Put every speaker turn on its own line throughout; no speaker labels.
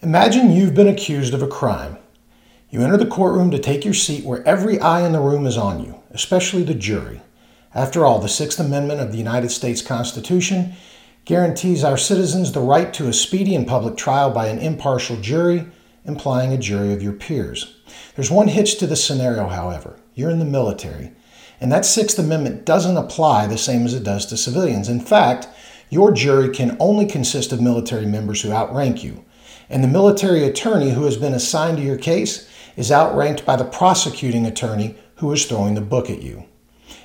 Imagine you've been accused of a crime. You enter the courtroom to take your seat where every eye in the room is on you, especially the jury. After all, the Sixth Amendment of the United States Constitution guarantees our citizens the right to a speedy and public trial by an impartial jury, implying a jury of your peers. There's one hitch to this scenario, however. You're in the military, and that Sixth Amendment doesn't apply the same as it does to civilians. In fact, your jury can only consist of military members who outrank you and the military attorney who has been assigned to your case is outranked by the prosecuting attorney who is throwing the book at you.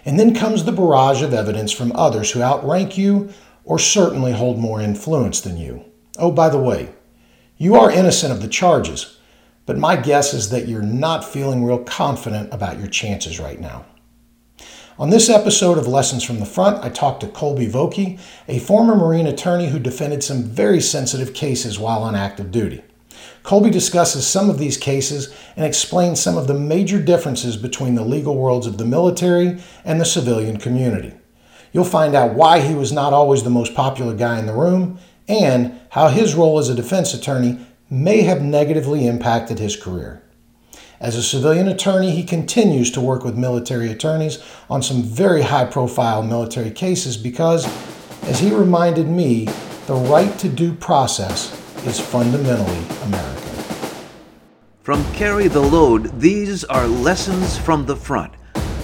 And then comes the barrage of evidence from others who outrank you or certainly hold more influence than you. Oh, by the way, you are innocent of the charges, but my guess is that you're not feeling real confident about your chances right now. On this episode of Lessons from the Front, I talked to Colby Vokey, a former Marine attorney who defended some very sensitive cases while on active duty. Colby discusses some of these cases and explains some of the major differences between the legal worlds of the military and the civilian community. You'll find out why he was not always the most popular guy in the room and how his role as a defense attorney may have negatively impacted his career. As a civilian attorney, he continues to work with military attorneys on some very high profile military cases because, as he reminded me, the right to due process is fundamentally American.
From Carry the Load, these are lessons from the front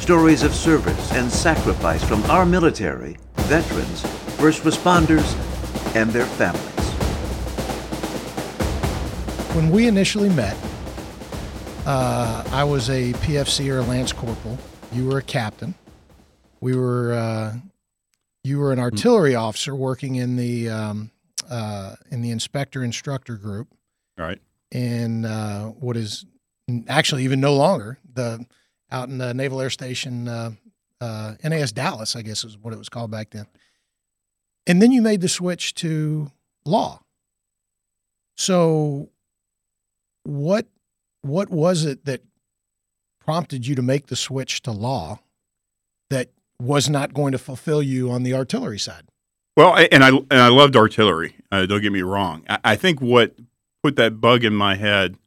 stories of service and sacrifice from our military, veterans, first responders, and their families.
When we initially met, uh, I was a PFC or a lance corporal. You were a captain. We were. Uh, you were an artillery officer working in the um, uh, in the inspector instructor group.
All right.
In uh, what is actually even no longer the out in the Naval Air Station uh, uh, NAS Dallas, I guess is what it was called back then. And then you made the switch to law. So, what what was it that prompted you to make the switch to law that was not going to fulfill you on the artillery side?
Well, and I and I loved artillery. Uh, don't get me wrong. I, I, think what put that bug in my head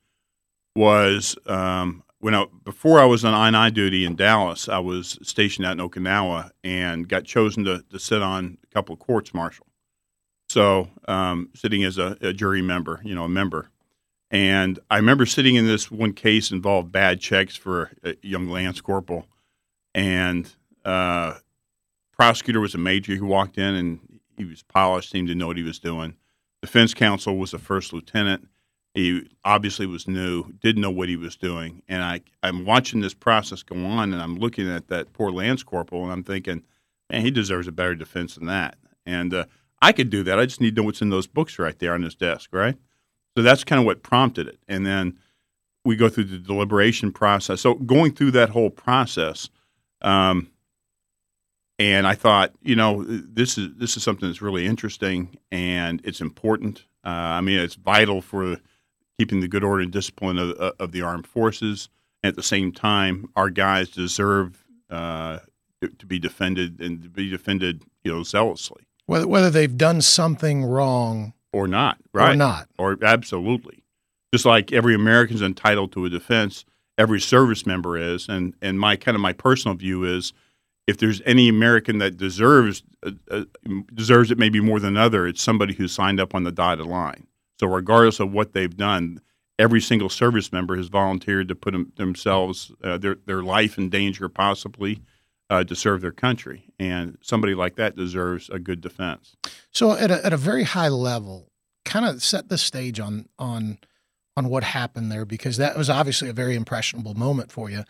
was um, when I before I was on I&I duty in Dallas. I was stationed out in Okinawa and got chosen to, to sit on a couple of courts martial. So um, sitting as a, a jury member, you know, a member, and I remember sitting in this one case involved bad checks for a young lance corporal, and uh, prosecutor was a major who walked in and he was polished, seemed to know what he was doing. Defense counsel was a first lieutenant. He obviously was new, didn't know what he was doing, and I I'm watching this process go on, and I'm looking at that poor lance corporal, and I'm thinking, man, he deserves a better defense than that. And uh, I could do that. I just need to know what's in those books right there on his desk, right? So that's kind of what prompted it. And then we go through the deliberation process. So going through that whole process, um, and I thought, you know, this is this is something that's really interesting and it's important. Uh, I mean, it's vital for keeping the good order and discipline of, of the armed forces. And at the same time, our guys deserve uh, to be defended and to be defended, you know, zealously.
Whether whether they've done something wrong
or not, right?
Or not.
Or absolutely. Just like every American is entitled to a defense, every service member is. And, and my kind of my personal view is if there's any American that deserves uh, uh, deserves it maybe more than another, it's somebody who signed up on the dotted line. So regardless of what they've done, every single service member has volunteered to put them, themselves uh, their their life in danger possibly uh, to serve their country. And somebody like that deserves a good defense.
So, at a, at a very high level, kind of set the stage on on on what happened there because that was obviously a very impressionable moment for you.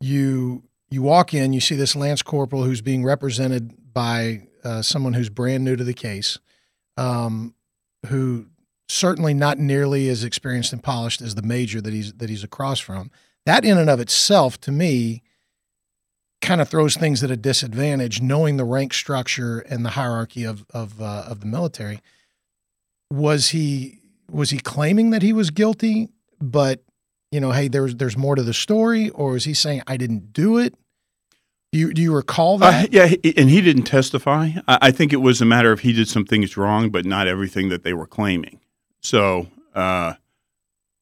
You you walk in, you see this lance corporal who's being represented by uh, someone who's brand new to the case, um, who certainly not nearly as experienced and polished as the major that he's that he's across from. That in and of itself, to me, kind of throws things at a disadvantage, knowing the rank structure and the hierarchy of of uh, of the military. Was he was he claiming that he was guilty, but you know, hey, there's there's more to the story, or is he saying I didn't do it? Do you do you recall uh, that?
Uh, yeah, and he didn't testify. I think it was a matter of he did some things wrong, but not everything that they were claiming. So uh,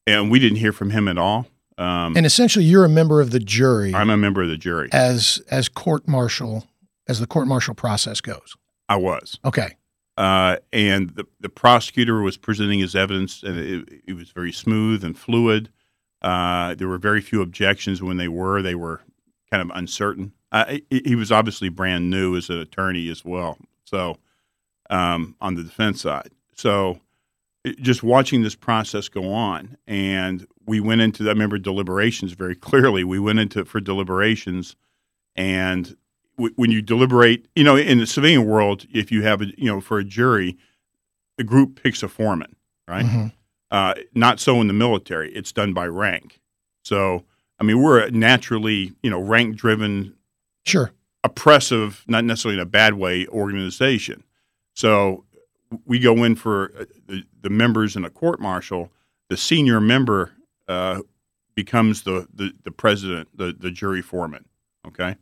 and we didn't hear from him at all. Um,
And essentially, you're a member of the jury
I'm a member of the jury.
as as court martial as the court martial process goes.
I was.
Okay.
uh, and the, the prosecutor was presenting his evidence, and it, it was very smooth and fluid. Uh, there were very few objections when they were; they were kind of uncertain. Uh, he, he was obviously brand new as an attorney as well, so um, on the defense side. So it- just watching this process go on, and we went into I remember deliberations very clearly. We went into for deliberations, and w- when you deliberate, you know, in the civilian world, if you have a, you know, for a jury, the group picks a foreman, right?
Mhm.
Uh, not so in the military; it's done by rank. So, I mean, we're a naturally, you know, rank driven,
Sure.
oppressive, not necessarily in a bad way, organization. So, we go in for uh, the, the members in a court martial. The senior member uh, becomes the, the the president, the the jury foreman. Okay,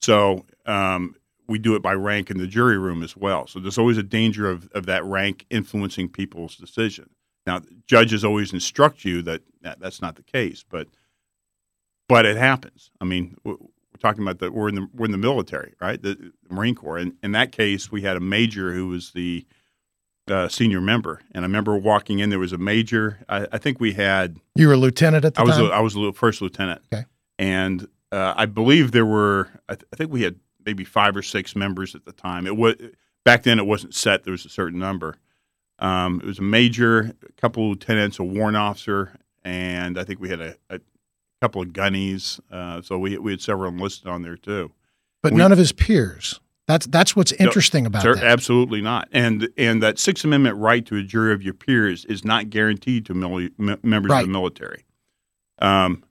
so um, we do it by rank in the jury room as well. So there's always a danger of, of that rank influencing people's decision. Now, judges always instruct you that, that that's not the case, but but it happens. I mean, we're talking about that we're in the we're in the military, right? The, the Marine Corps. And in that case, we had a major who was the uh, senior member, and I remember walking in. There was a major. I, I think we had
You were a lieutenant at the time.
I was a, I was a little first lieutenant.
Okay.
And uh, I believe there were I, th- I think we had maybe five or six members at the time. It was back then it wasn't set. There was a certain number. Um, it was a major, a couple of lieutenants, a warrant officer, and I think we had a, a couple of gunnies. Uh, so we we had several enlisted on there too.
but
we-
none of his peers. That's that's what's interesting about
Sir,
that.
absolutely not. And and that Sixth Amendment right to a jury of your peers is not guaranteed to mili- m- members
Right.
of the military. Um,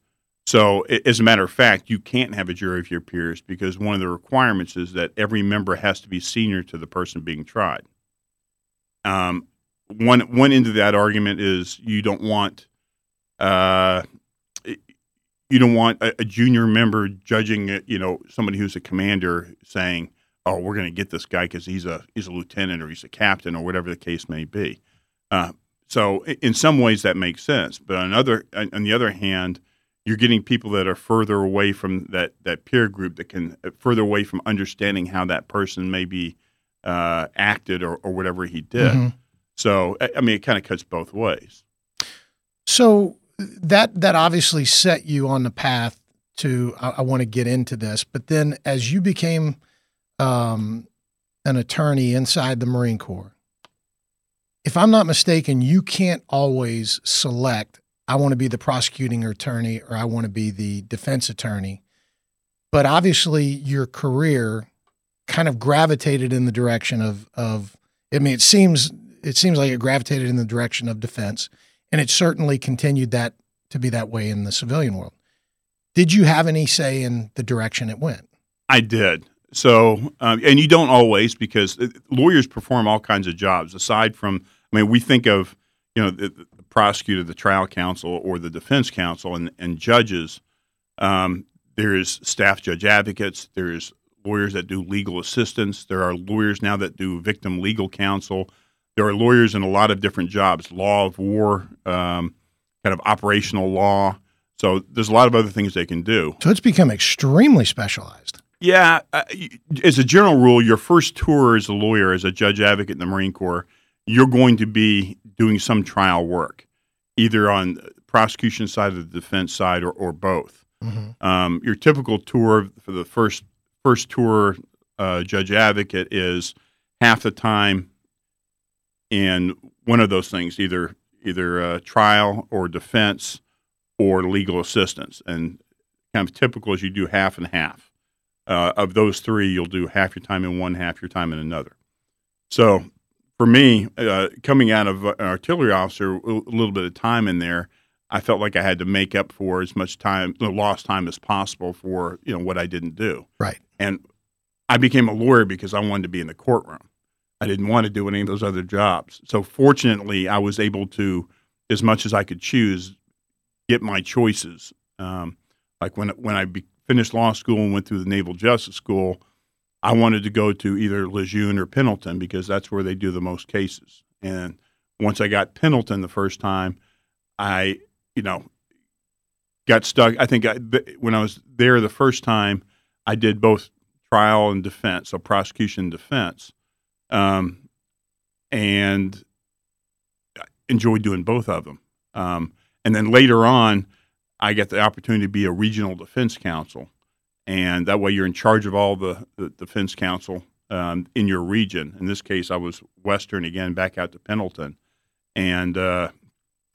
so, as a matter of fact, you can't have a jury of your peers because one of the requirements is that every member has to be senior to the person being tried. Um, one one end of that argument is you don't want uh, you don't want a, a junior member judging you know somebody who's a commander saying oh we're going to get this guy because he's a he's a lieutenant or he's a captain or whatever the case may be. Uh, so in some ways that makes sense but on other on the other hand you're getting people that are further away from that that peer group that can uh, further away from understanding how that person maybe uh, acted or, or whatever he did.
Mhm.
so I, I mean it kind of cuts both ways.
So that that obviously set you on the path to I, I want to get into this, but then as you became um, an attorney inside the Marine Corps, if I'm not mistaken, you can't always select. I want to be the prosecuting attorney or I want to be the defense attorney. But obviously, your career kind of gravitated in the direction of of. I mean, it seems it seems like it gravitated in the direction of defense and it certainly continued that to be that way in the civilian world. Did you have any say in the direction it went?
I did. So, um, and you don't always because uh, lawyers perform all kinds of jobs aside from. I mean, we think of you know the, the prosecutor, the trial counsel, or the defense counsel, and, and judges. Um, there's staff judge advocates. There's lawyers that do legal assistance. There are lawyers now that do victim legal counsel. There are lawyers in a lot of different jobs, law of war, um, kind of operational law. So there's a lot of other things they can do.
So it's become extremely specialized.
Yeah, uh, as a general rule, your first tour as a lawyer, as a judge advocate in the Marine Corps, you're going to be doing some trial work, either on the prosecution side or the defense side, or, or both. Um, your typical tour for the first first tour, uh, judge advocate is half the time in one of those things, either either uh, trial or defense or legal assistance, and kind of typical is you do half and half uh, of those three, you'll do half your time in one, half your time in another. So for me, uh, coming out of an artillery officer, a little bit of time in there, I felt like I had to make up for as much time, the lost time as possible for you know what I didn't do.
Right.
And I became a lawyer because I wanted to be in the courtroom. I didn't want to do any of those other jobs. So fortunately, I was able to, as much as I could choose, get my choices. Um, like when when I be, finished law school and went through the Naval Justice School, I wanted to go to either Lejeune or Pendleton because that's where they do the most cases. And once I got Pendleton the first time, I you know, got stuck. I think I, when I was there the first time, I did both trial and defense, so prosecution and defense, um, and enjoyed doing both of them. Um, and then later on, I get the opportunity to be a regional defense counsel, and that way you're in charge of all the, the defense counsel um, in your region. In this case, I was Western again, back out to Pendleton, and uh,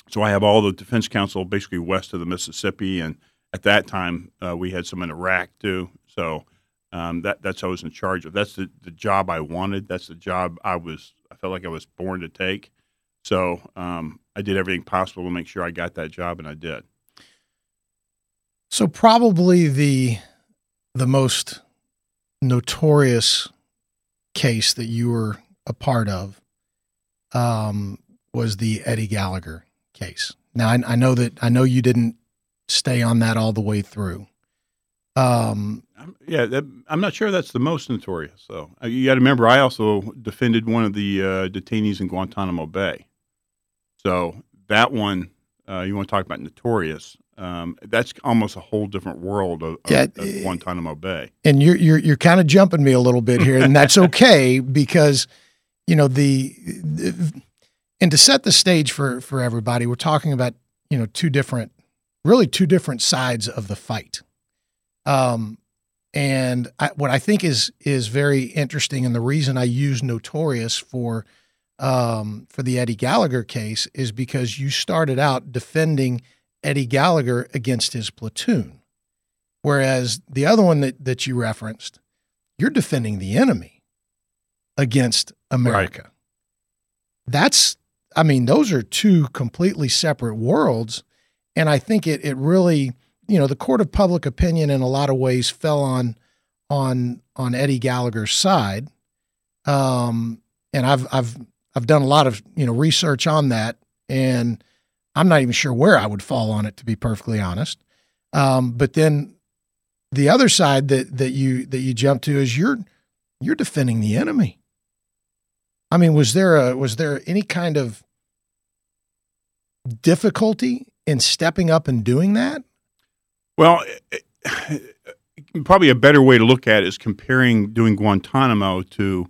so I have all the defense counsel basically west of the Mississippi, and at that time uh, we had some in Iraq too. So um, that that's I was in charge of. That's the, the job I wanted. That's the job I was. I felt like I was born to take. So um, I did everything possible to make sure I got that job, and I did.
So probably the the most notorious case that you were a part of um, was the Eddie Gallagher case. Now I, I, know that I know you didn't stay on that all the way through.
Um, yeah, that, I'm not sure that's the most notorious. So uh, you got to remember, I also defended one of the uh, detainees in Guantanamo Bay. So that one, uh, you want to talk about notorious? Um, that's almost a whole different world of, yeah, of, of Guantanamo Bay.
And you're you're you're kind of jumping me a little bit here, and that's okay because you know the, the and to set the stage for for everybody, we're talking about you know two different, really two different sides of the fight. Um, and I, what I think is is very interesting, and the reason I use notorious for um, for the Eddie Gallagher case is because you started out defending Eddie Gallagher against his platoon. Whereas the other one that, that you referenced, you're defending the enemy against America. Right. That's, I mean, those are two completely separate worlds. And I think it, it really, you know, the court of public opinion in a lot of ways fell on, on, on Eddie Gallagher's side. Um, and I've, I've, I've done a lot of, you know, research on that. And, I'm not even sure where I would fall on it, to be perfectly honest. Um, but then the other side that that you that you jump to is you're you're defending the enemy. I mean, was there a was there any kind of difficulty in stepping up and doing that?
Well, probably a better way to look at it is comparing doing Guantanamo to,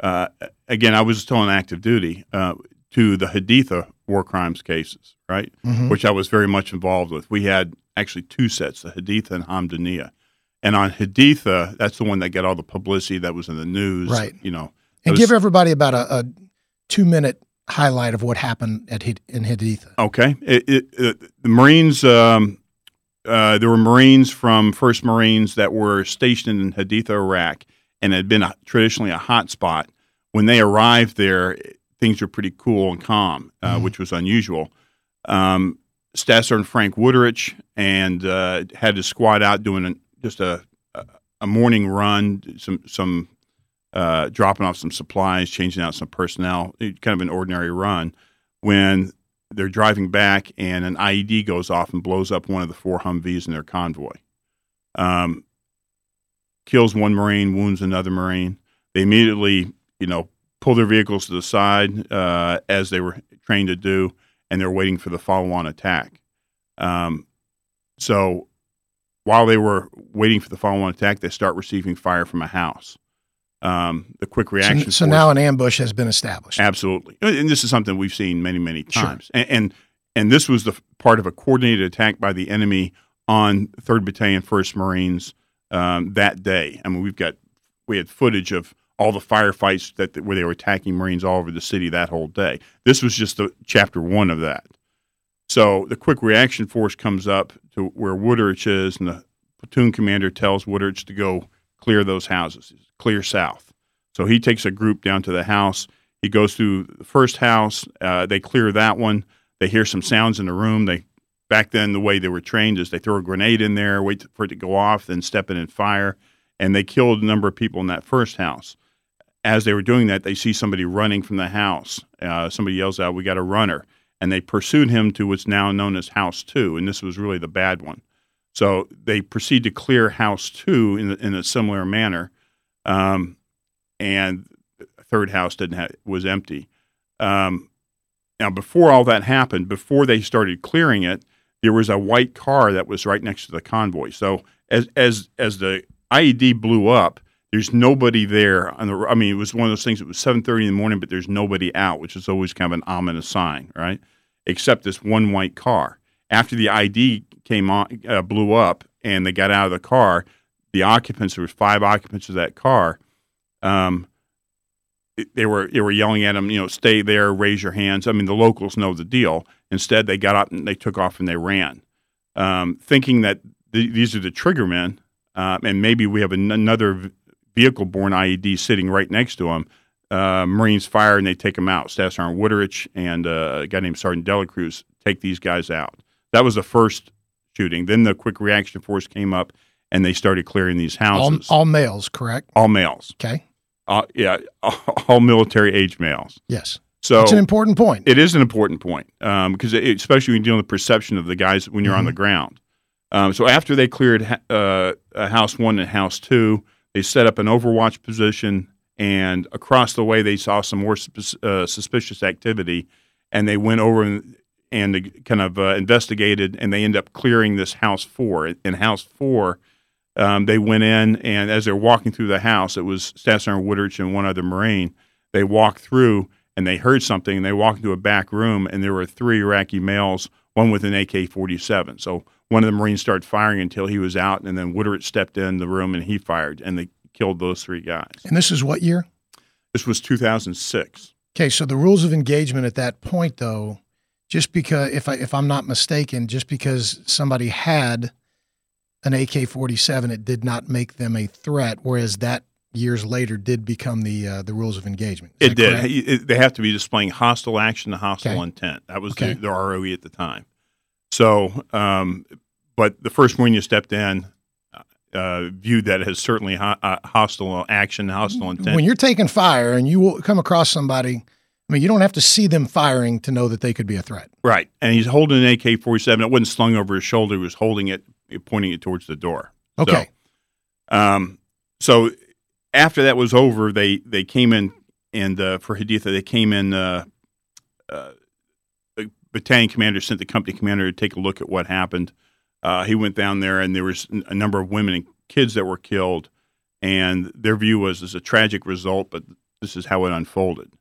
uh, again, I was still on active duty, uh, to the Haditha war crimes cases right? Mm-hmm. Which I was very much involved with. We had actually two sets, the Haditha and Hamdaniya. And on Haditha, that's the one that got all the publicity that was in the news.
Right.
You know,
and was, give everybody about a, a, two minute highlight of what happened at in Haditha.
Okay. It, it, it, the Marines, um, uh, there were Marines from First Marines that were stationed in Haditha, Iraq, and had been a, traditionally a hot spot. When they arrived there, things were pretty cool and calm, uh, mm-hmm. which was unusual um, Staff Sergeant Frank Wuterich and uh, had to squad out doing a, just a, a morning run, some some uh, dropping off some supplies, changing out some personnel, kind of an ordinary run. When they're driving back and an IED goes off and blows up one of the four Humvees in their convoy. Um, kills one Marine, wounds another Marine. They immediately, you know, pull their vehicles to the side uh, as they were trained to do and they're waiting for the follow-on attack. Um, so while they were waiting for the follow-on attack, they start receiving fire from a house. Um, the quick reaction.
So, so now an ambush has been established.
Absolutely, and this is something we've seen many, many times. Sure. And, and, and this was the part of a coordinated attack by the enemy on Third Battalion, First Marines um, that day. I mean, we've got we had footage of all the firefights that where they were attacking Marines all over the city that whole day. This was just the chapter one of that. So the quick reaction force comes up to where Wuterich is, and the platoon commander tells Wuterich to go clear those houses, clear south. So he takes a group down to the house. He goes through the first house. Uh, they clear that one. They hear some sounds in the room. They back then the way they were trained is they throw a grenade in there, wait for it to go off, then step in and fire. And they killed a number of people in that first house as they were doing that, they see somebody running from the house. Uh, somebody yells out, "We got a runner!" And they pursued him to what's now known as House Two, and this was really the bad one. So they proceed to clear House Two in, in a similar manner, um, and third house didn't have, was empty. Um, now, before all that happened, before they started clearing it, there was a white car that was right next to the convoy. So as as as the IED blew up, there's nobody there. The, I mean, it was one of those things. It was 7:30 in the morning, but there's nobody out, which is always kind of an ominous sign, right? Except this one white car. After the ID came on, uh, blew up, and they got out of the car, the occupants there was five occupants of that car. Um, they were they were yelling at them, you know, stay there, raise your hands. I mean, the locals know the deal. Instead, they got up and they took off and they ran, um, thinking that th- these are the trigger men, uh, and maybe we have an- another vehicle-borne IED sitting right next to him. Uh, Marines fire and they take them out. Staff Sergeant Wuterich and uh, a guy named Sergeant Dela Cruz take these guys out. That was the first shooting. Then the quick reaction force came up and they started clearing these houses.
all males, correct?
all males.
Okay.
Uh, yeah, all military age males.
Yes.
So
It's an important point.
it is an important point because it, especially when you're dealing with perception of the guys when you're on the ground. Um, so after they cleared ha- uh, uh, House One and House Two, they set up an Overwatch position, and across the way they saw some more uh, suspicious activity, and they went over and, and kind of uh, investigated, and they ended up clearing this House Four. In House Four, um, they went in, and as they're walking through the house, it was Staff Sergeant Wuterich and one other Marine. They walked through and they heard something, and they walked into a back room, and there were three Iraqi males, one with an AK 47. So one of the Marines started firing until he was out, and then Wuterich stepped in the room and he fired, and they killed those three guys.
and this is what year?
This was 2006.
Okay, so the rules of engagement at that point, though, just because if I if I'm not mistaken, just because somebody had an AK-47, it did not make them a threat. Whereas that years later did become the uh, the rules of engagement. Is
It did.
correct?
They have to be displaying hostile action and hostile
Okay.
intent. That was
Okay.
the, the ROE at the time. So, um, but the first Marine you stepped in uh, viewed that as certainly ho- uh, hostile action, hostile intent.
When you're taking fire and you come across somebody, I mean, you don't have to see them firing to know that they could be a threat.
right. And he's holding an AK 47. It wasn't slung over his shoulder. He was holding it, pointing it towards the door. So,
Okay.
Um, so after that was over, they they came in and uh, for Haditha they came in. Battalion commander sent the company commander to take a look at what happened. Uh, he went down there and there was a number of women and kids that were killed, and their view was it's a tragic result, but this is how it unfolded.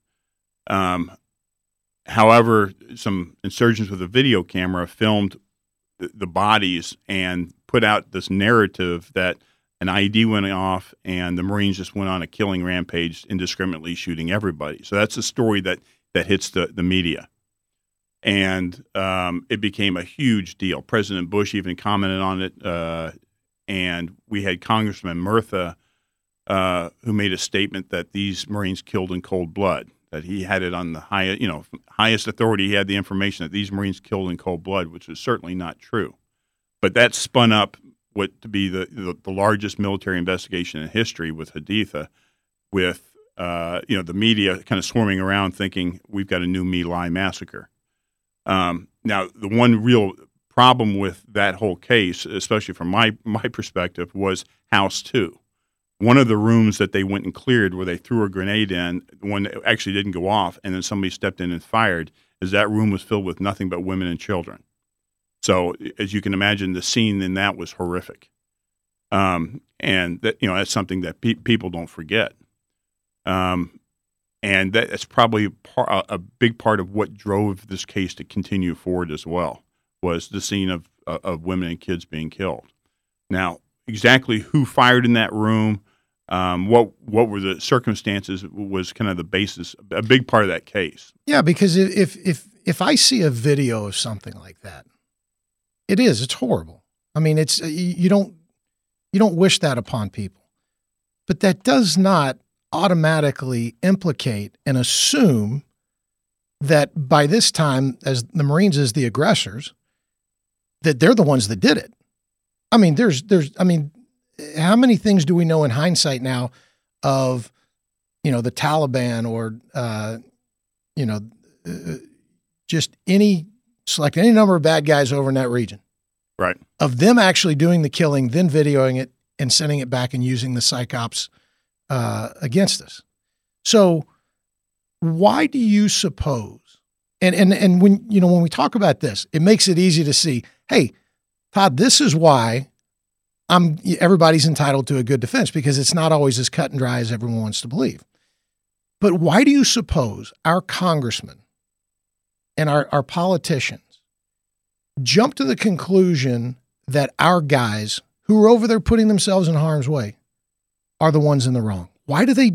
Um, however, some insurgents with a video camera filmed the, the bodies and put out this narrative that an IED went off and the Marines just went on a killing rampage, indiscriminately shooting everybody. So that's the story that that hits the the media, and um, it became a huge deal. President Bush even commented on it, uh, and we had Congressman Murtha uh, who made a statement that these Marines killed in cold blood. That he had it on the highest, you know, highest authority. He had the information that these Marines killed in cold blood, which was certainly not true. But that spun up what to be the, the, the largest military investigation in history with Haditha, with uh, you know the media kind of swarming around thinking we've got a new My Lai massacre. Um, now, the one real problem with that whole case, especially from my my perspective, was House Two. One of the rooms that they went and cleared, where they threw a grenade in, one that actually didn't go off, and then somebody stepped in and fired, is that room was filled with nothing but women and children. So, as you can imagine, the scene in that was horrific, um, and that you know that's something that pe- people don't forget. Um, and that's probably par- a, big part of what drove this case to continue forward as well was the scene of uh, of women and kids being killed. Now, exactly who fired in that room, um, what what were the circumstances, was kind of the basis, a big part of that case.
Yeah, because if if if I see a video of something like that, it is it's horrible. I mean, it's you you don't you don't wish that upon people, but that does not automatically implicate and assume that by this time, as the Marines as the aggressors, that they're the ones that did it. I mean, there's there's I mean, how many things do we know in hindsight now of you know the Taliban or uh, you know uh, just any select any number of bad guys over in that region
Right.
of them actually doing the killing, then videoing it and sending it back and using the psyops uh, against us. So, why do you suppose? And and and when you know when we talk about this, it makes it easy to see. hey, Todd, this is why I'm everybody's entitled to a good defense because it's not always as cut and dry as everyone wants to believe. But why do you suppose our congressmen and our, our politicians jump to the conclusion that our guys who are over there putting themselves in harm's way are the ones in the wrong? Why do they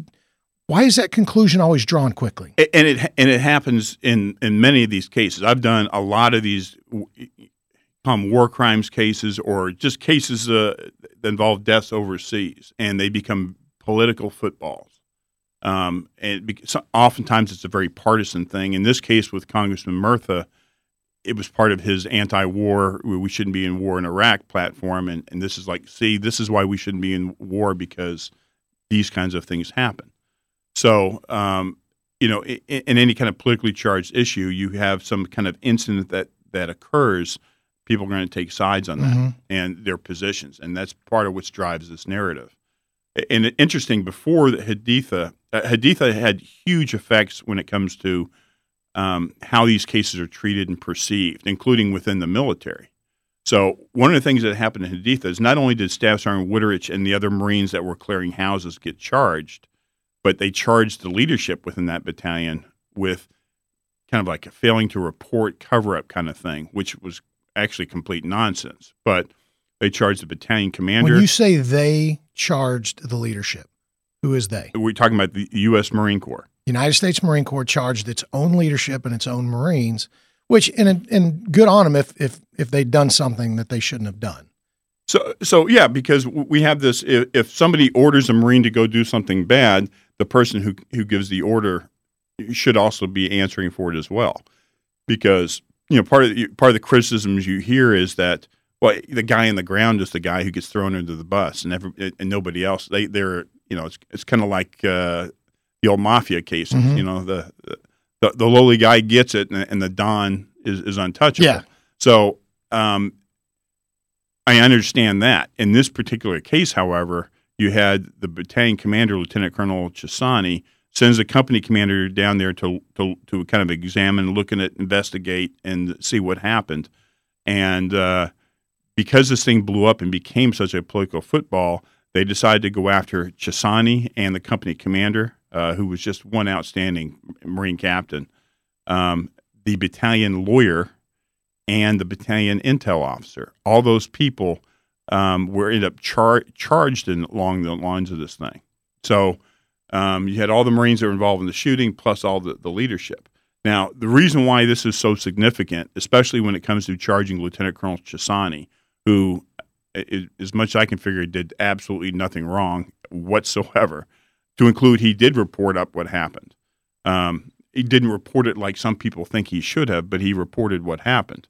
why is that conclusion always drawn quickly?
And it and it happens in in many of these cases. I've done a lot of these um, war crimes cases or just cases uh, that involve deaths overseas, and they become political footballs. Um, and it, oftentimes it's a very partisan thing. In this case, with Congressman Murtha, it was part of his anti-war we shouldn't be in war in iraq platform and, and this is like see this is why we shouldn't be in war because these kinds of things happen so um, you know in, in, any kind of politically charged issue you have some kind of incident that that occurs people are going to take sides on that mm-hmm. and their positions and that's part of what drives this narrative and interesting before the haditha uh, haditha had huge effects when it comes to um, how these cases are treated and perceived, including within the military. So one of the things that happened in Haditha is not only did Staff Sergeant Wuterich and the other Marines that were clearing houses get charged, but they charged the leadership within that battalion with kind of like a failing to report cover up kind of thing, which was actually complete nonsense. But they charged the battalion commander.
When you say they charged the leadership, who is they?
We're talking about the U.S. Marine Corps.
United States Marine Corps charged its own leadership and its own Marines, which and and good on them if if if they'd done something that they shouldn't have done.
So so yeah, because we have this. If, if somebody orders a Marine to go do something bad, the person who who gives the order should also be answering for it as well, because you know part of the, part of the criticisms you hear is that well the guy in the ground is the guy who gets thrown into the bus and every and nobody else they they're you know it's it's kind of like uh, the old mafia cases. Mm-hmm. You know, the, the the lowly guy gets it, and, and the don is, is untouchable.
Yeah.
So um, I understand that. In this particular case, however, you had the battalion commander, Lieutenant Colonel Chessani, sends a company commander down there to, to, to kind of examine, look at investigate, and see what happened. And uh, because this thing blew up and became such a political football, they decided to go after Chessani and the company commander uh, who was just one outstanding Marine captain, um, the battalion lawyer, and the battalion intel officer. All those people um, were ended up char- charged in, along the lines of this thing. So um, you had all the Marines that were involved in the shooting, plus all the, the leadership. Now, the reason why this is so significant, especially when it comes to charging Lieutenant Colonel Chessani, who, as much as I can figure, did absolutely nothing wrong whatsoever to include he did report up what happened. Um, he didn't report it like some people think he should have, but he reported what happened.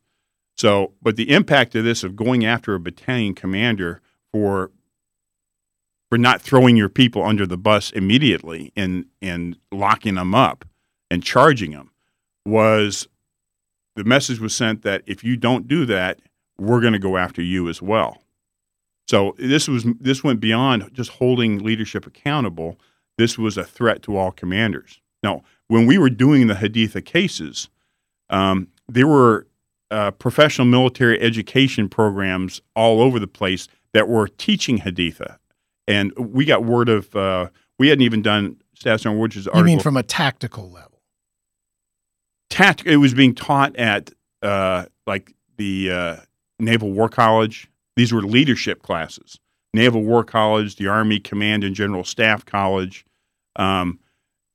So, but the impact of this of going after a battalion commander for for not throwing your people under the bus immediately and and locking them up and charging them was the message was sent that if you don't do that, we're going to go after you as well. So this was this went beyond just holding leadership accountable this was a threat to all commanders. Now, when we were doing the Haditha cases, um, there were uh, professional military education programs all over the place that were teaching Haditha. And we got word of, uh, we hadn't even done Staff Sergeant Woods' article.
You mean from a tactical level?
Tact- it was being taught at uh, like the uh, Naval War College. These were leadership classes. Naval War College, the Army Command and General Staff College, um,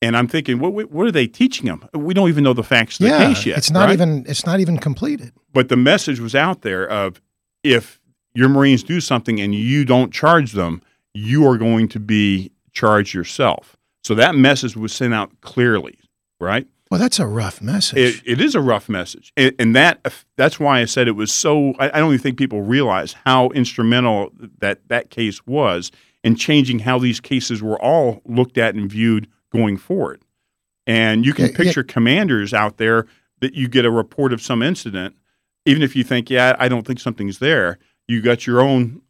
and I'm thinking, what, what are they teaching them? We don't even know the facts of
yeah,
the case yet.
It's not
right?
even it's not even completed.
But the message was out there of if your Marines do something and you don't charge them, you are going to be charged yourself. So that message was sent out clearly, right?
Well, that's a rough message.
it, it is a rough message, and, and, that that's why I said it was so. I, I don't even think people realize how instrumental that that case was and changing how these cases were all looked at and viewed going forward. And you can yeah, picture yeah. commanders out there that you get a report of some incident, even if you think, yeah, I don't think something's there. You got your own,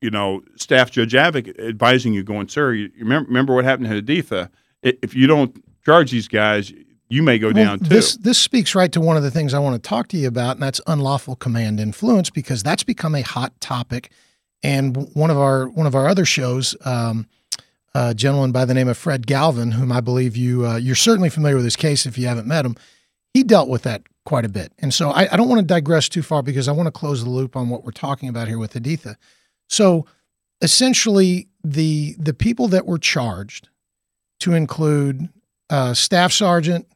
you know, staff judge advocate advising you, going, sir, you remember, remember what happened to Haditha? If you don't charge these guys, you may go
Well,
down too.
This this speaks right to one of the things I want to talk to you about, and that's unlawful command influence, because that's become a hot topic. And one of our one of our other shows, um, a gentleman by the name of Fred Galvin, whom I believe you uh, you're certainly familiar with his case if you haven't met him, he dealt with that quite a bit. And so I, I don't want to digress too far because I want to close the loop on what we're talking about here with Haditha. So essentially, the the people that were charged to include uh, staff sergeant,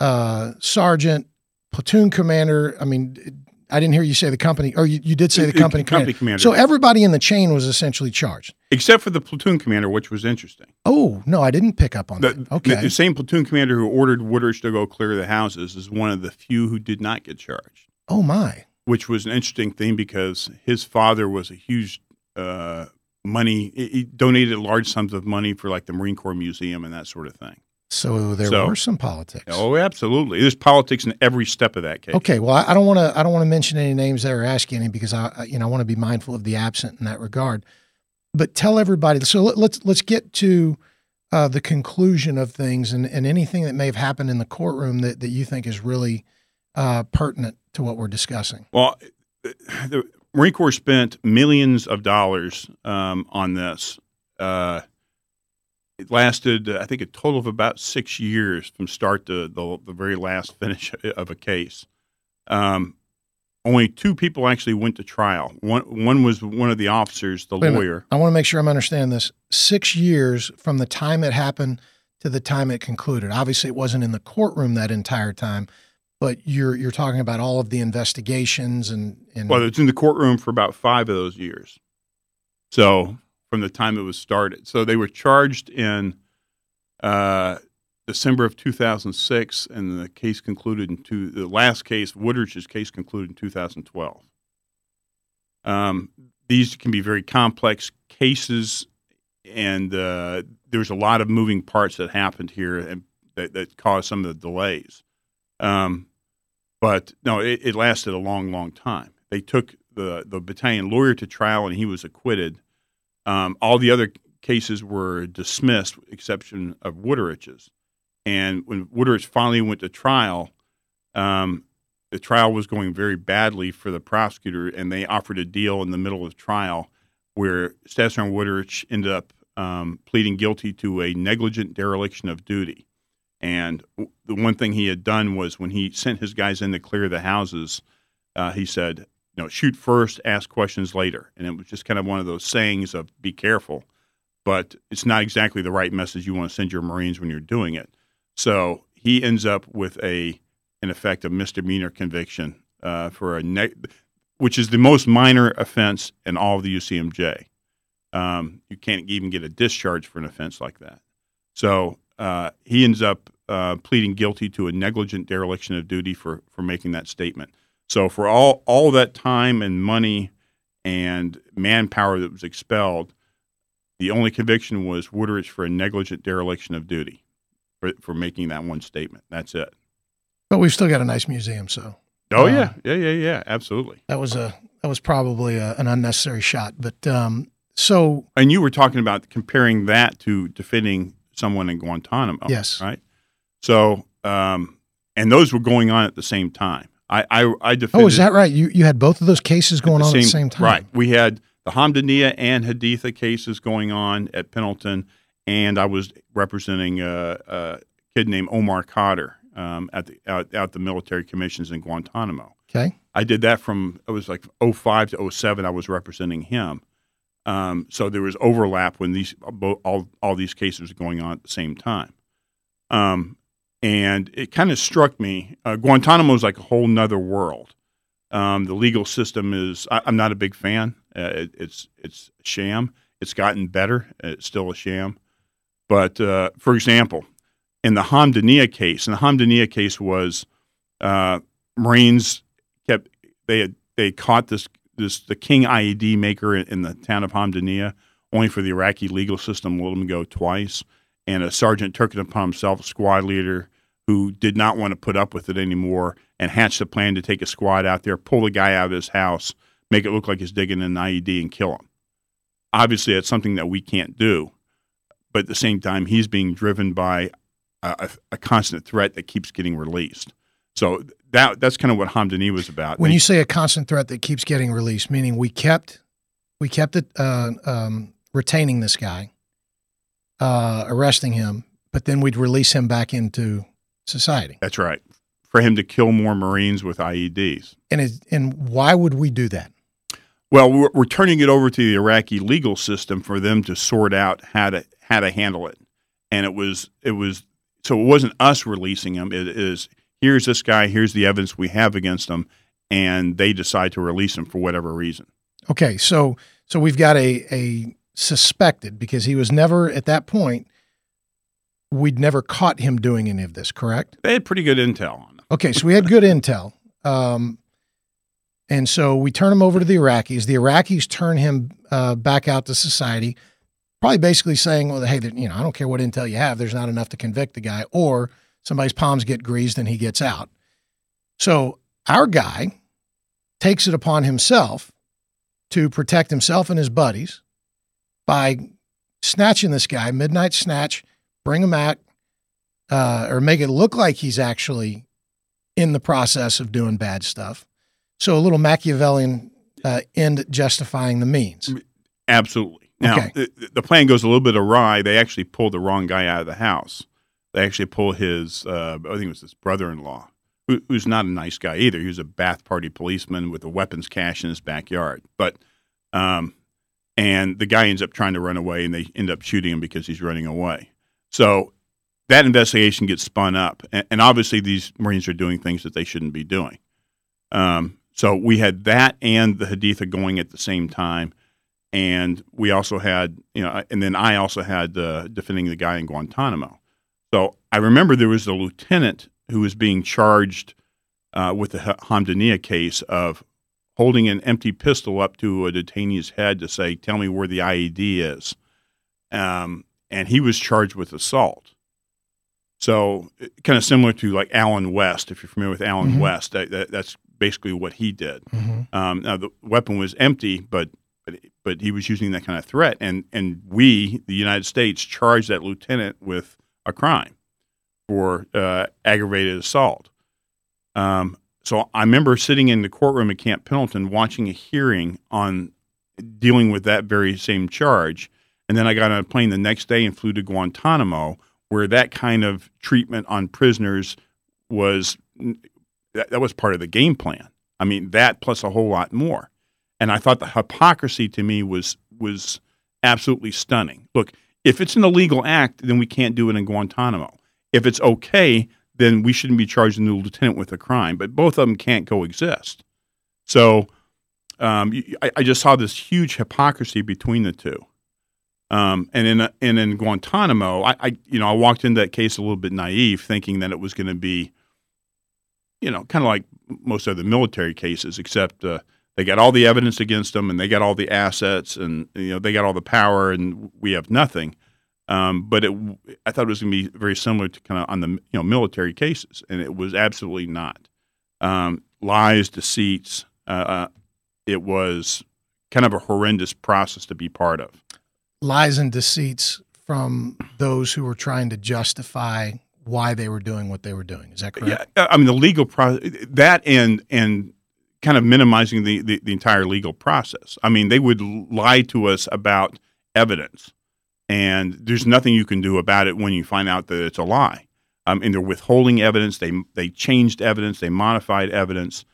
uh, sergeant, platoon commander. I mean, I didn't hear you say the company, or you, you did say the company,
company
commander.
commander.
So everybody in the chain was essentially charged.
except for the platoon commander, which was interesting.
Oh no, I didn't pick up on
The,
that. Okay,
the, the same platoon commander who ordered Wuterich to go clear the houses is one of the few who did not get charged,
oh my,
which was an interesting thing because his father was a huge uh, money. He donated large sums of money for like the Marine Corps Museum and that sort of thing.
So there
So-
were some politics.
Oh, absolutely. There's politics in every step of that case.
Okay, well, I don't want to. I don't want to mention any names there or ask any because I, you know, I want to be mindful of the absent in that regard. But tell everybody. So let, let's let's get to uh, the conclusion of things and, and anything that may have happened in the courtroom that, that you think is really uh, pertinent to what we're discussing.
Well, the Marine Corps spent millions of dollars um, on this. Uh, it lasted, uh, I think, a total of about six years from start to the, the very last finish of a case. Um, only two people actually went to trial. One one was one of the officers, the
Wait
lawyer.
I want to make sure I'm understanding this. Six years from the time it happened to the time it concluded. Obviously, it wasn't in the courtroom that entire time, but you're you're talking about all of the investigations and and
Well, it was in the courtroom for about five of those years. So from the time it was started, so they were charged in uh, December of 2006, and the case concluded in two. The last case, Wuterich's case, concluded in 2012. Um, these can be very complex cases, and uh, there's a lot of moving parts that happened here, and that, that caused some of the delays. Um, but no, it, it lasted a long, long time. They took the the battalion lawyer to trial, and he was acquitted. Um, all the other cases were dismissed, with exception of Wuterich's. And when Wuterich finally went to trial, um, the trial was going very badly for the prosecutor, and they offered a deal in the middle of trial where Staff Sergeant Wuterich ended up um, pleading guilty to a negligent dereliction of duty. And the one thing he had done was when he sent his guys in to clear the houses, uh, he said, you know, shoot first, ask questions later. And it was just kind of one of those sayings of be careful, but it's not exactly the right message you want to send your Marines when you're doing it. So he ends up with a, in effect, a misdemeanor conviction uh, for a, ne- which is the most minor offense in all of the UCMJ. Um, you can't even get a discharge for an offense like that. So uh, he ends up uh, pleading guilty to a negligent dereliction of duty for for making that statement. So for all all that time and money and manpower that was expelled, the only conviction was Wuterich for a negligent dereliction of duty for, for making that one statement. That's it.
but we've still got a nice museum, so
Oh
Uh,
yeah, yeah, yeah, yeah, absolutely.
that was a that was probably a, an unnecessary shot. But um, so
And you were talking about comparing that to defending someone in Guantanamo.
Yes.
Right. So, um, and those were going on at the same time. I, I, I
oh, is that right? You you had both of those cases going on at the same time,
Right. We had the Hamdaniya and Haditha cases going on at Pendleton, and I was representing a, a kid named Omar Khadr um, at the out, out the military commissions in Guantanamo.
Okay.
I did that from it was like 05 to 07. I was representing him. Um, so there was overlap when these all all these cases were going on at the same time. Um, and it kind of struck me. Uh, Guantanamo is like a whole nother world. Um, the legal system is. I, I'm not a big fan. Uh, it, it's it's a sham. It's gotten better. It's still a sham. But uh, for example, in the Hamdaniya case, and the Hamdaniya case was uh, Marines kept they had they caught this this the King IED maker in, in the town of Hamdaniya, only for the Iraqi legal system let him go twice. And a sergeant took it upon himself, squad leader who did not want to put up with it anymore, and hatched a plan to take a squad out there, pull the guy out of his house, make it look like he's digging an IED, and kill him. Obviously, that's something that we can't do. But at the same time, he's being driven by a, a constant threat that keeps getting released. So that that's kind of what Hamdani was about.
When they, you say a constant threat that keeps getting released, meaning we kept we kept it uh, um, retaining this guy, uh, arresting him, but then we'd release him back into society.
That's right. For him to kill more Marines with IEDs.
And it, and why would we do that?
Well, we're, we're turning it over to the Iraqi legal system for them to sort out how to how to handle it. And it was it was so it wasn't us releasing him. It is here's this guy, here's the evidence we have against him, and they decide to release him for whatever reason.
Okay, so so we've got a a suspected because he was never at that point. We'd never caught him doing any of this, correct?
They had pretty good intel on him.
Okay, so we had good intel. Um, and so we turn him over to the Iraqis. The Iraqis turn him uh, back out to society, probably basically saying, "Well, hey, you know, I don't care what intel you have. There's not enough to convict the guy." Or somebody's palms get greased and he gets out. So our guy takes it upon himself to protect himself and his buddies by snatching this guy, midnight snatch, bring him out, uh, or make it look like he's actually in the process of doing bad stuff. So a little Machiavellian uh, end justifying the means.
Absolutely. Now, okay. the, the, plan goes a little bit awry. They actually pull the wrong guy out of the house. They actually pull his, uh, I think it was his brother in law, who, who's not a nice guy either. He was a Ba'ath Party policeman with a weapons cache in his backyard. But, um, and the guy ends up trying to run away, and they end up shooting him because he's running away. So that investigation gets spun up, and, and obviously these Marines are doing things that they shouldn't be doing. Um, so we had that and the Haditha going at the same time, and we also had you know, and then I also had uh, defending the guy in Guantanamo. So I remember there was a lieutenant who was being charged uh, with the Hamdaniya case of holding an empty pistol up to a detainee's head to say, "Tell me where the IED is," um, and he was charged with assault. So, kind of similar to like Allen West, if you're familiar with Allen mm-hmm. West, that, that, that's basically what he did. Mm-hmm. Um, now the weapon was empty, but, but but he was using that kind of threat, and and we, the United States, charged that lieutenant with a crime for uh, aggravated assault. Um, so I remember sitting in the courtroom at Camp Pendleton watching a hearing on dealing with that very same charge, and then I got on a plane the next day and flew to Guantanamo, where that kind of treatment on prisoners was that, that was part of the game plan. I mean, that plus a whole lot more. And I thought the hypocrisy to me was was absolutely stunning. Look, if it's an illegal act, then we can't do it in Guantanamo. If it's okay, then we shouldn't be charging the lieutenant with a crime. But both of them can't coexist. So um, I, I, just saw this huge hypocrisy between the two. Um, and in and in Guantanamo, I, I, you know I walked into that case a little bit naive, thinking that it was going to be you know, kind of like most other military cases, except uh, they got all the evidence against them and they got all the assets and you know they got all the power and we have nothing. Um, but it, I thought it was going to be very similar to kind of on the you know military cases, and it was absolutely not. Um, lies, deceits. Uh, uh, it was kind of a horrendous process to be part of.
Lies and deceits from those who were trying to justify why they were doing what they were doing. Is that correct?
Yeah, I mean the legal process that and and kind of minimizing the, the, the entire legal process. I mean they would lie to us about evidence, and there's nothing you can do about it when you find out that it's a lie. Um, and they're withholding evidence. They they changed evidence. They modified evidence.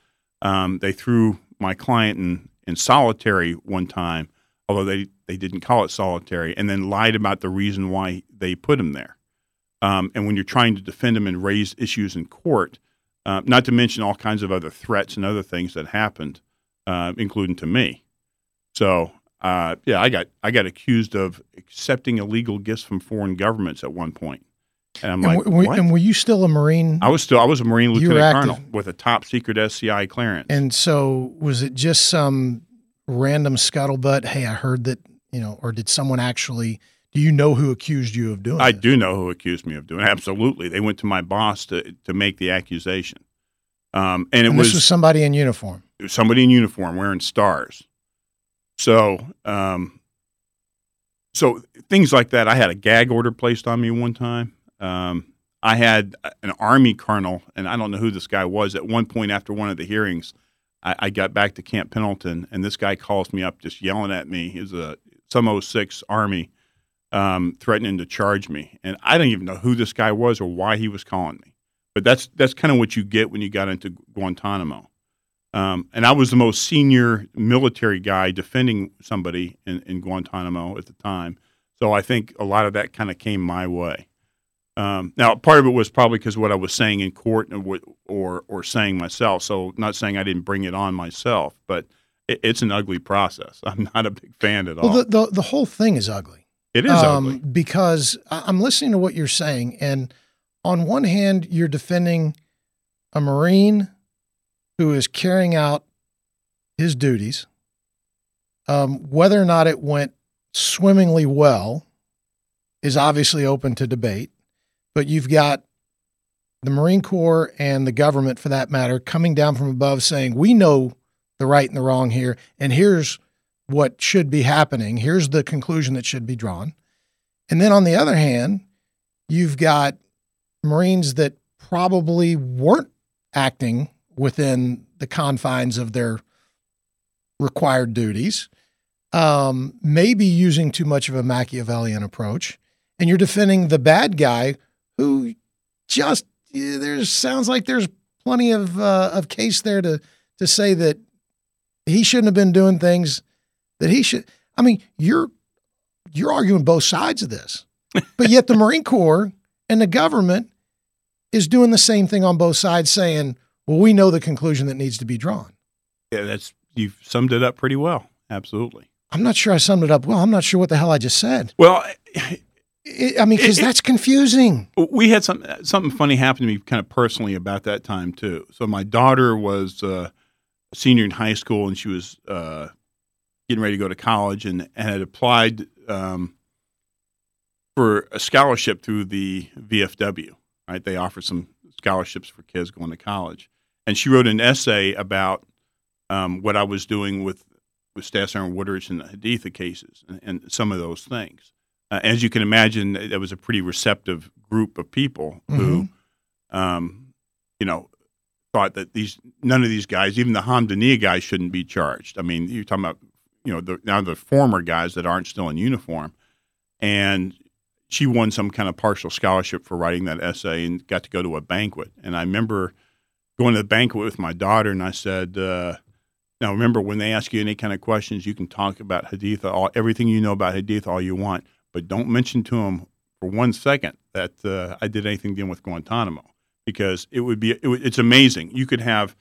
Um, they threw my client in in solitary one time, although they they didn't call it solitary, and then lied about the reason why they put him there. Um, and when you're trying to defend him and raise issues in court, uh, not to mention all kinds of other threats and other things that happened, uh, including to me. So uh, yeah, I got I got accused of accepting illegal gifts from foreign governments at one point.
And I'm and like, were, and were you still a Marine?
I was still I was a Marine lieutenant colonel with a top secret SCI clearance.
And so was it just some random scuttlebutt? Hey, I heard that you know, or did someone actually do you know who accused you of doing?
I
this?
do know who accused me of doing. It. Absolutely, they went to my boss to to make the accusation, um, and it
and
was,
was, somebody in uniform.
somebody in uniform wearing stars. So, um, so things like that. I had a gag order placed on me one time. Um, I had an Army colonel, and I don't know who this guy was. At one point after one of the hearings, I, I got back to Camp Pendleton, and this guy calls me up just yelling at me. He's a some 06 Army um, threatening to charge me, and I didn't even know who this guy was or why he was calling me. But that's that's kind of what you get when you got into Guantanamo. Um, and I was the most senior military guy defending somebody in, in Guantanamo at the time. So I think a lot of that kind of came my way. Um, now, part of it was probably because what I was saying in court or, or, or saying myself. So, not saying I didn't bring it on myself, but it, it's an ugly process. I'm not a big fan at all.
Well, the, the, the whole thing is ugly.
It is um, ugly
because I'm listening to what you're saying, and on one hand, you're defending a Marine who is carrying out his duties. Um, whether or not it went swimmingly well is obviously open to debate, but you've got the Marine Corps and the government, for that matter, coming down from above saying, We know the right and the wrong here, and here's what should be happening. Here's the conclusion that should be drawn. And then on the other hand, you've got Marines that probably weren't acting within the confines of their required duties, um, maybe using too much of a Machiavellian approach, and you're defending the bad guy who just there sounds like there's plenty of uh, of case there to to say that he shouldn't have been doing things that he should. I mean, you're you're arguing both sides of this, but yet the Marine Corps and the government is doing the same thing on both sides, saying, "Well, we know the conclusion that needs to be drawn."
Yeah, that's you've summed it up pretty well. Absolutely.
I'm not sure I summed it up well. I'm not sure what the hell I just said.
Well,
it, I mean, because that's confusing.
We had some something funny happen to me, kind of personally, about that time too. So my daughter was uh, senior in high school, and she was uh, getting ready to go to college, and, and had applied um, for a scholarship through the VFW right? They offer some scholarships for kids going to college. And she wrote an essay about um, what I was doing with, with Staff Sergeant Wuterich and the Haditha cases and, and some of those things. Uh, as you can imagine, there was a pretty receptive group of people mm-hmm. who, um, you know, thought that these none of these guys, even the Hamdaniya guys, shouldn't be charged. I mean, you're talking about you know the, now the former guys that aren't still in uniform, and she won some kind of partial scholarship for writing that essay and got to go to a banquet. And I remember going to the banquet with my daughter, and I said, uh, "Now remember, when they ask you any kind of questions, you can talk about Haditha, all everything you know about Haditha, all you want, but don't mention to them for one second that uh, I did anything dealing with Guantanamo, because it would be it, it's amazing. You could have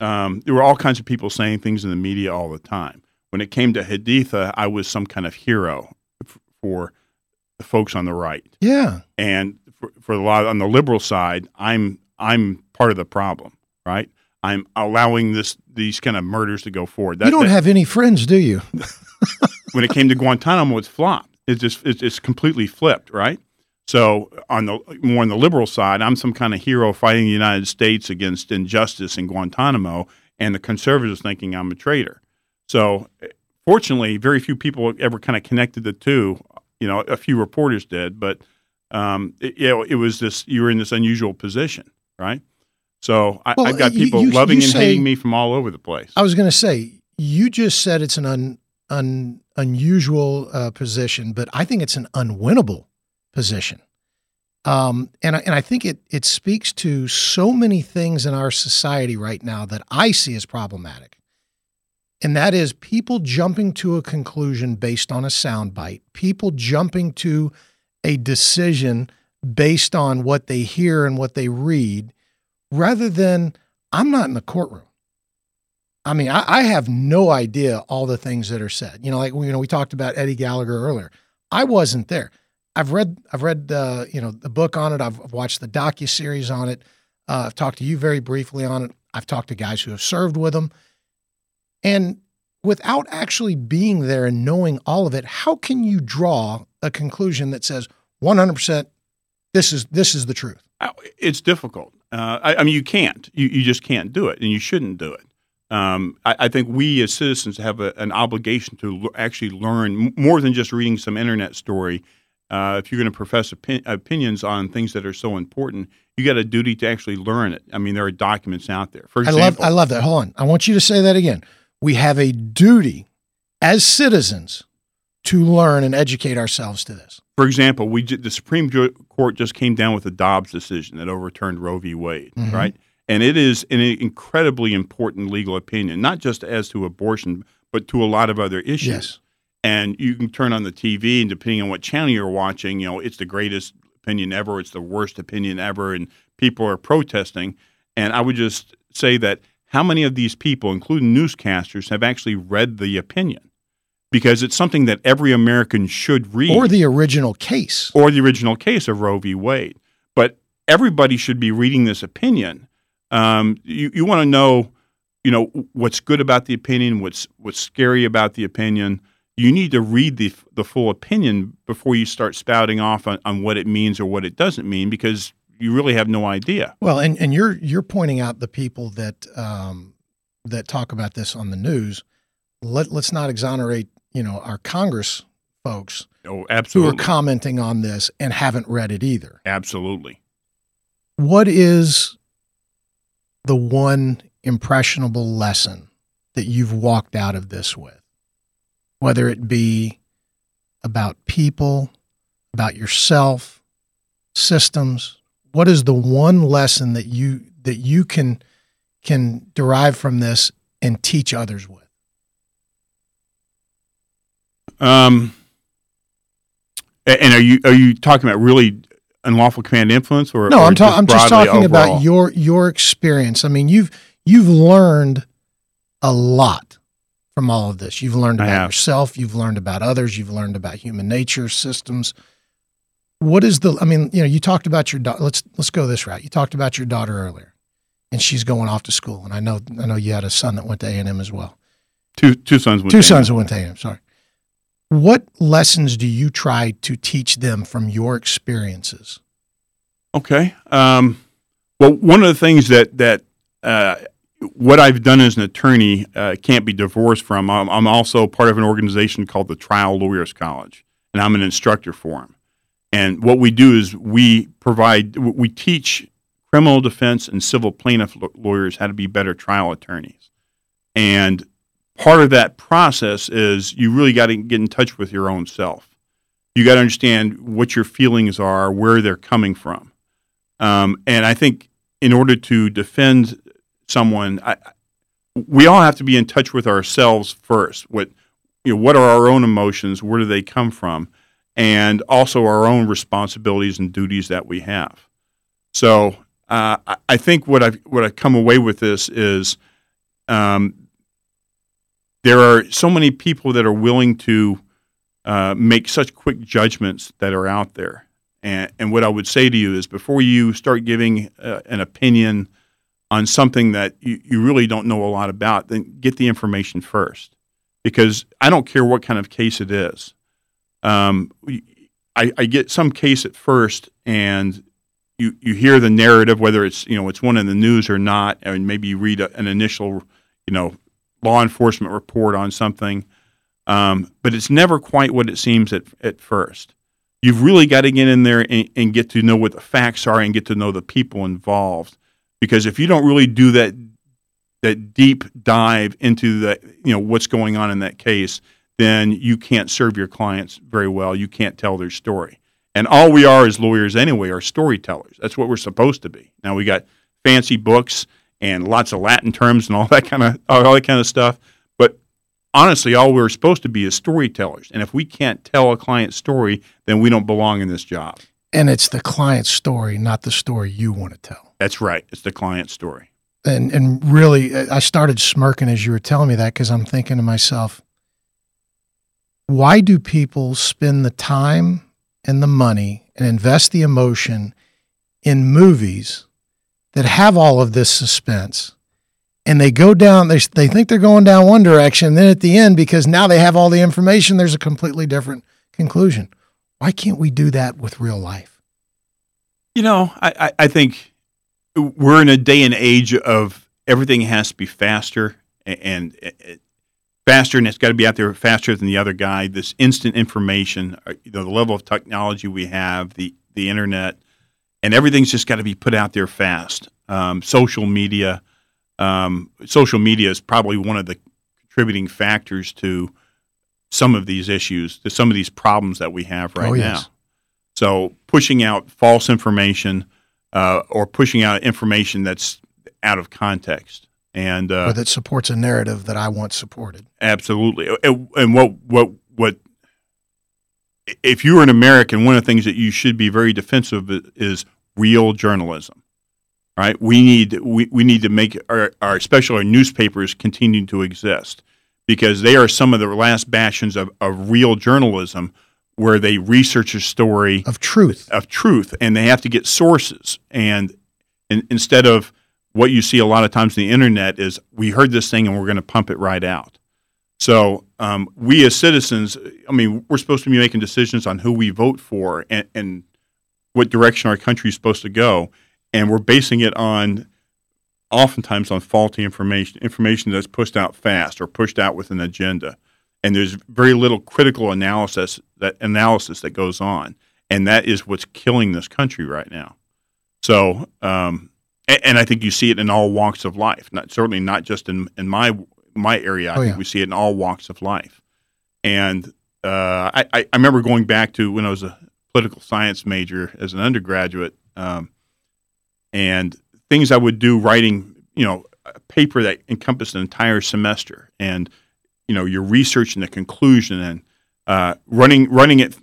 um, there were all kinds of people saying things in the media all the time. When it came to Haditha, I was some kind of hero for the folks on the right.
Yeah.
And for, for a lot on the liberal side, I'm I'm part of the problem, right? I'm allowing this these kind of murders to go forward.
That, you don't that, have any friends, do you?
when it came to Guantanamo, it's flopped. It's just it's, it's completely flipped, right? So on the more on the liberal side, I'm some kind of hero fighting the United States against injustice in Guantanamo, and the conservatives thinking I'm a traitor. So fortunately, very few people ever kind of connected the two you know, a few reporters did, but um, it, you know, it was this. You were in this unusual position, right? So I, well, I've got people you, loving you and say, hating me from all over the place.
I was going to say, you just said it's an un, un, unusual uh, position, but I think it's an unwinnable position. Um, and, and I think it, it speaks to so many things in our society right now that I see as problematic and that is people jumping to a conclusion based on a soundbite, people jumping to a decision based on what they hear and what they read, rather than I'm not in the courtroom. I mean, I, I, have no idea all the things that are said. You know, like you know, we talked about Eddie Gallagher earlier. I wasn't there. I've read, I've read, you know, the book on it. I've watched the docu series on it. Uh, I've talked to you very briefly on it. I've talked to guys who have served with them, And without actually being there and knowing all of it, how can you draw a conclusion that says 100% this is this is the truth?
Uh, it's difficult. Uh, I, I, mean, you can't. You, you just can't do it, and you shouldn't do it. Um, I, I, think we as citizens have a, an obligation to l- actually learn more than just reading some internet story uh, if you're going to profess opi- opinions on things that are so important, you got a duty to actually learn it. I mean, there are documents out there. For
I love
example,
I love that. Hold on. I want you to say that again. We have a duty as citizens to learn and educate ourselves to this.
for example, we the Supreme Court just came down with the Dobbs decision that overturned Roe v. Wade,
Mhm.
right? And it is an incredibly important legal opinion, not just as to abortion, but to a lot of other issues.
Yes.
And you can turn on the TV, and depending on what channel you're watching, you know, it's the greatest opinion ever, it's the worst opinion ever, and people are protesting. And I would just say that how many of these people, including newscasters, have actually read the opinion? Because it's something that every American should read,
Or the original case.
or the original case of Roe v. Wade. But everybody should be reading this opinion. Um, you you want to know, you know, what's good about the opinion, what's what's scary about the opinion. You need to read the the full opinion before you start spouting off on, on what it means or what it doesn't mean, because you really have no idea.
Well, and, and you're you're pointing out the people that um, that talk about this on the news. Let let's not exonerate you know our Congress folks
Oh, absolutely.
who are commenting on this and haven't read it either.
absolutely.
What is the one impressionable lesson that you've walked out of this with? Whether it be about people, about yourself, systems, what is the one lesson that you that you can can derive from this and teach others with?
Um, and are you are you talking about really unlawful command influence, or
No,
or
I'm, ta- I'm just talking
overall?
about your your experience. I mean, you've you've learned a lot from all of this. You've learned about yourself. You've learned about others. You've learned about human nature, systems. What is the? I mean, you know, you talked about your daughter. Let's let's go this route. You talked about your daughter earlier, and she's going off to school. And I know I know you had a son that went to A and M as well.
two two sons. went
Two
to
sons that went to A and M. Sorry. What lessons do you try to teach them from your experiences?
Okay. Um, well, one of the things that that uh, what I've done as an attorney uh, can't be divorced from. I'm, I'm also part of an organization called the Trial Lawyers College, and I'm an instructor for them. And what we do is we provide, we teach criminal defense and civil plaintiff lawyers how to be better trial attorneys. And part of that process is you really got to get in touch with your own self. You got to understand what your feelings are, where they're coming from. Um, and I think in order to defend someone, I, we all have to be in touch with ourselves first. What you know, what are our own emotions? Where do they come from? And also our own responsibilities and duties that we have. So uh, I, think what I've what I come away with this is um, there are so many people that are willing to uh, make such quick judgments that are out there. And, and what I would say to you is before you start giving uh, an opinion on something that you, you really don't know a lot about, then get the information first. Because I don't care what kind of case it is. Um, I, I get some case at first, and you, you hear the narrative, whether it's you know it's one in the news or not, and maybe you read a, an initial you know law enforcement report on something, um, but it's never quite what it seems at at first you've really got to get in there and, and get to know what the facts are and get to know the people involved. Because if you don't really do that that deep dive into the you know what's going on in that case, then you can't serve your clients very well. You can't tell their story. And all we are as lawyers anyway are storytellers. That's what we're supposed to be. Now we got fancy books and lots of Latin terms and all that kind of all that kind of stuff. But honestly, all we're supposed to be is storytellers. And if we can't tell a client's story, then we don't belong in this job.
And it's the client's story, not the story you want to tell.
That's right. It's the client story.
And and really, uh, I started smirking as you were telling me that because I'm thinking to myself, why do people spend the time and the money and invest the emotion in movies that have all of this suspense? And they go down, they, they think they're going down one direction. And Then at the end, because now they have all the information, there's a completely different conclusion. Why can't we do that with real life?
You know, I, I, I think we're in a day and age of everything has to be faster and, and faster, and it's got to be out there faster than the other guy. This instant information, uh, you know, the level of technology we have, the the internet, and everything's just got to be put out there fast. Um, social media, um, social media is probably one of the contributing factors to some of these issues, to some of these problems that we have right
Oh,
now. So pushing out false information uh, or pushing out information that's out of context, and uh,
or that supports a narrative that I want supported.
Absolutely. And, and what what what if you're an American, one of the things that you should be very defensive of is real journalism. Right? We need we, we need to make our, our especially our newspapers continue to exist because they are some of the last bastions of, of real journalism where they research a story
Of truth.
of truth and they have to get sources. And, and instead of what you see a lot of times on the internet is we heard this thing and we're going to pump it right out. So um, we as citizens i mean we're supposed to be making decisions on who we vote for and, and what direction our country is supposed to go. And we're basing it on oftentimes on faulty information information that's pushed out fast or pushed out with an agenda and there's very little critical analysis that analysis that goes on. And that is what's killing this country right now. So um, and, and i think you see it in all walks of life. Not certainly not just in, in my my area. I
Oh,
think
yeah.
we see it in all walks of life. And uh, I, I I remember going back to when I was a political science major as an undergraduate, um, and things I would do writing, you know, a paper that encompassed an entire semester, and you know, your research and the conclusion, and uh, running running it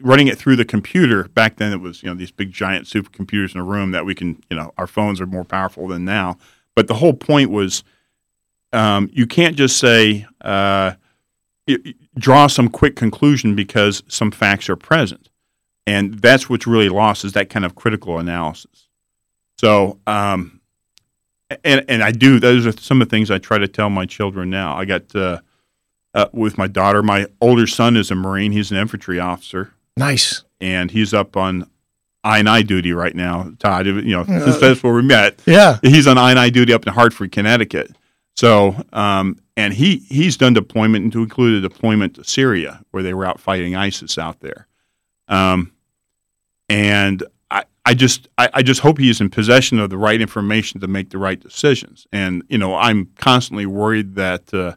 running it through the computer. Back then, it was you know these big giant supercomputers in a room that we can, you know, our phones are more powerful than now. But the whole point was, um, you can't just say. Uh, y- draw some quick conclusion because some facts are present and that's what's really lost is that kind of critical analysis so um, and, and i do those are some of the things i try to tell my children now i got uh, uh, with my daughter my older son is a marine he's an infantry officer
Nice.
and he's up on i and i duty right now todd you know since that's where we met
Yeah.
he's on I and I duty up in Hartford, Connecticut. So, um, and he he's done deployment and to include a deployment to Syria where they were out fighting ISIS out there. Um, and I, I just I, I just hope he is in possession of the right information to make the right decisions. And you know, I'm constantly worried that uh,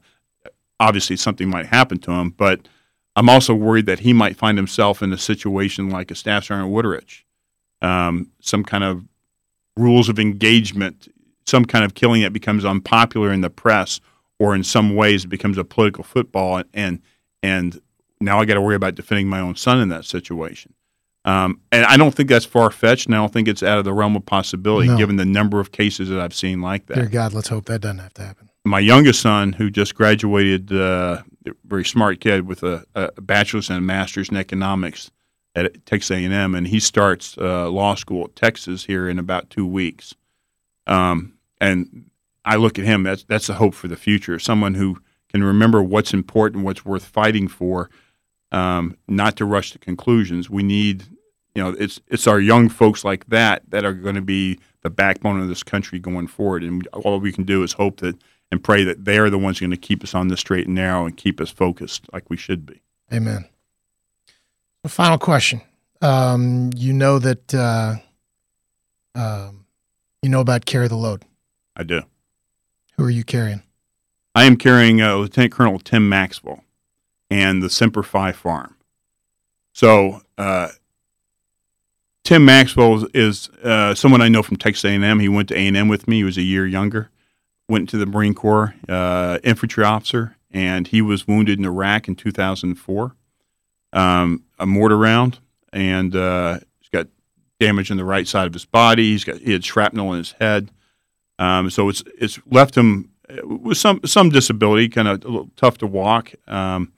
obviously something might happen to him, but I'm also worried that he might find himself in a situation like a Staff Sergeant Wuterich, um, some kind of rules of engagement, some kind of killing that becomes unpopular in the press, or in some ways it becomes a political football, and and now I got to worry about defending my own son in that situation. Um, and I don't think that's far fetched, and I don't think it's out of the realm of possibility,
No.
given the number of cases that I've seen like that
Dear God, let's hope that doesn't have to happen.
My youngest son, who just graduated, uh, very smart kid with a, a bachelor's and a master's in economics at Texas A&M, and he starts uh, law school at Texas here in about two weeks. Um, and I look at him; that's that's a hope for the future. Someone who can remember what's important, what's worth fighting for, um, not to rush to conclusions. We need, you know, it's it's our young folks like that that are going to be the backbone of this country going forward. And all we can do is hope that and pray that they are the ones going to keep us on the straight and narrow and keep us focused like we should be.
Amen. The final question. Um, you know that uh, um, you know about carry the load.
I do.
Who are you carrying?
I am carrying uh, Lieutenant Colonel Tim Maxwell and the Semper Fi Farm. So uh, Tim Maxwell is uh, someone I know from Texas A&M. He went to A&M with me. He was a year younger. Went to the Marine Corps, uh, infantry officer, and he was wounded in Iraq in 2004. Um, a mortar round, and uh, he's got damage in the right side of his body. He's got he had shrapnel in his head. Um, so it's it's left him uh, with some some disability, kind of a little tough to walk. Um,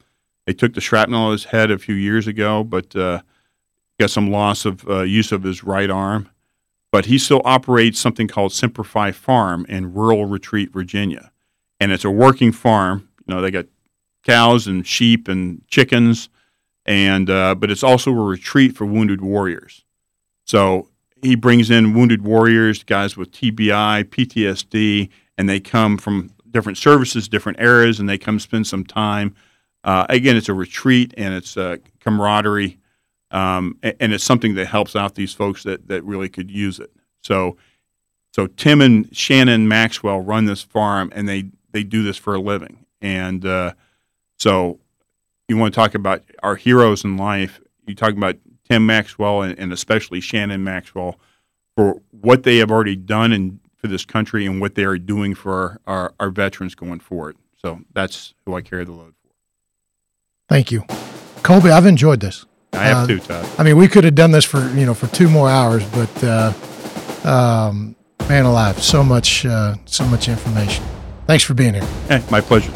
they took the shrapnel out of his head a few years ago, but uh, got some loss of uh, use of his right arm. But he still operates something called Semper Fi Farm in Rural Retreat, Virginia, and it's a working farm. You know, they got cows and sheep and chickens, and uh, but it's also a retreat for wounded warriors. So he brings in wounded warriors, guys with TBI, PTSD, and they come from different services, different areas, and they come spend some time. Uh, again, it's a retreat and it's a camaraderie, um, and, and, it's something that helps out these folks that, that really could use it. So, so Tim and Shannon Maxwell run this farm, and they they do this for a living. And uh, so, you want to talk about our heroes in life? You talk about Tim Maxwell and, and especially Shannon Maxwell for what they have already done and for this country and what they are doing for our, our, our veterans going forward. So that's who I carry the load for.
Thank you, Colby. I've enjoyed this.
I have uh, too, Todd.
I mean, we could have done this for you know for two more hours, but uh, um, man alive, so much uh, so much information. Thanks for being here.
Hey, my pleasure.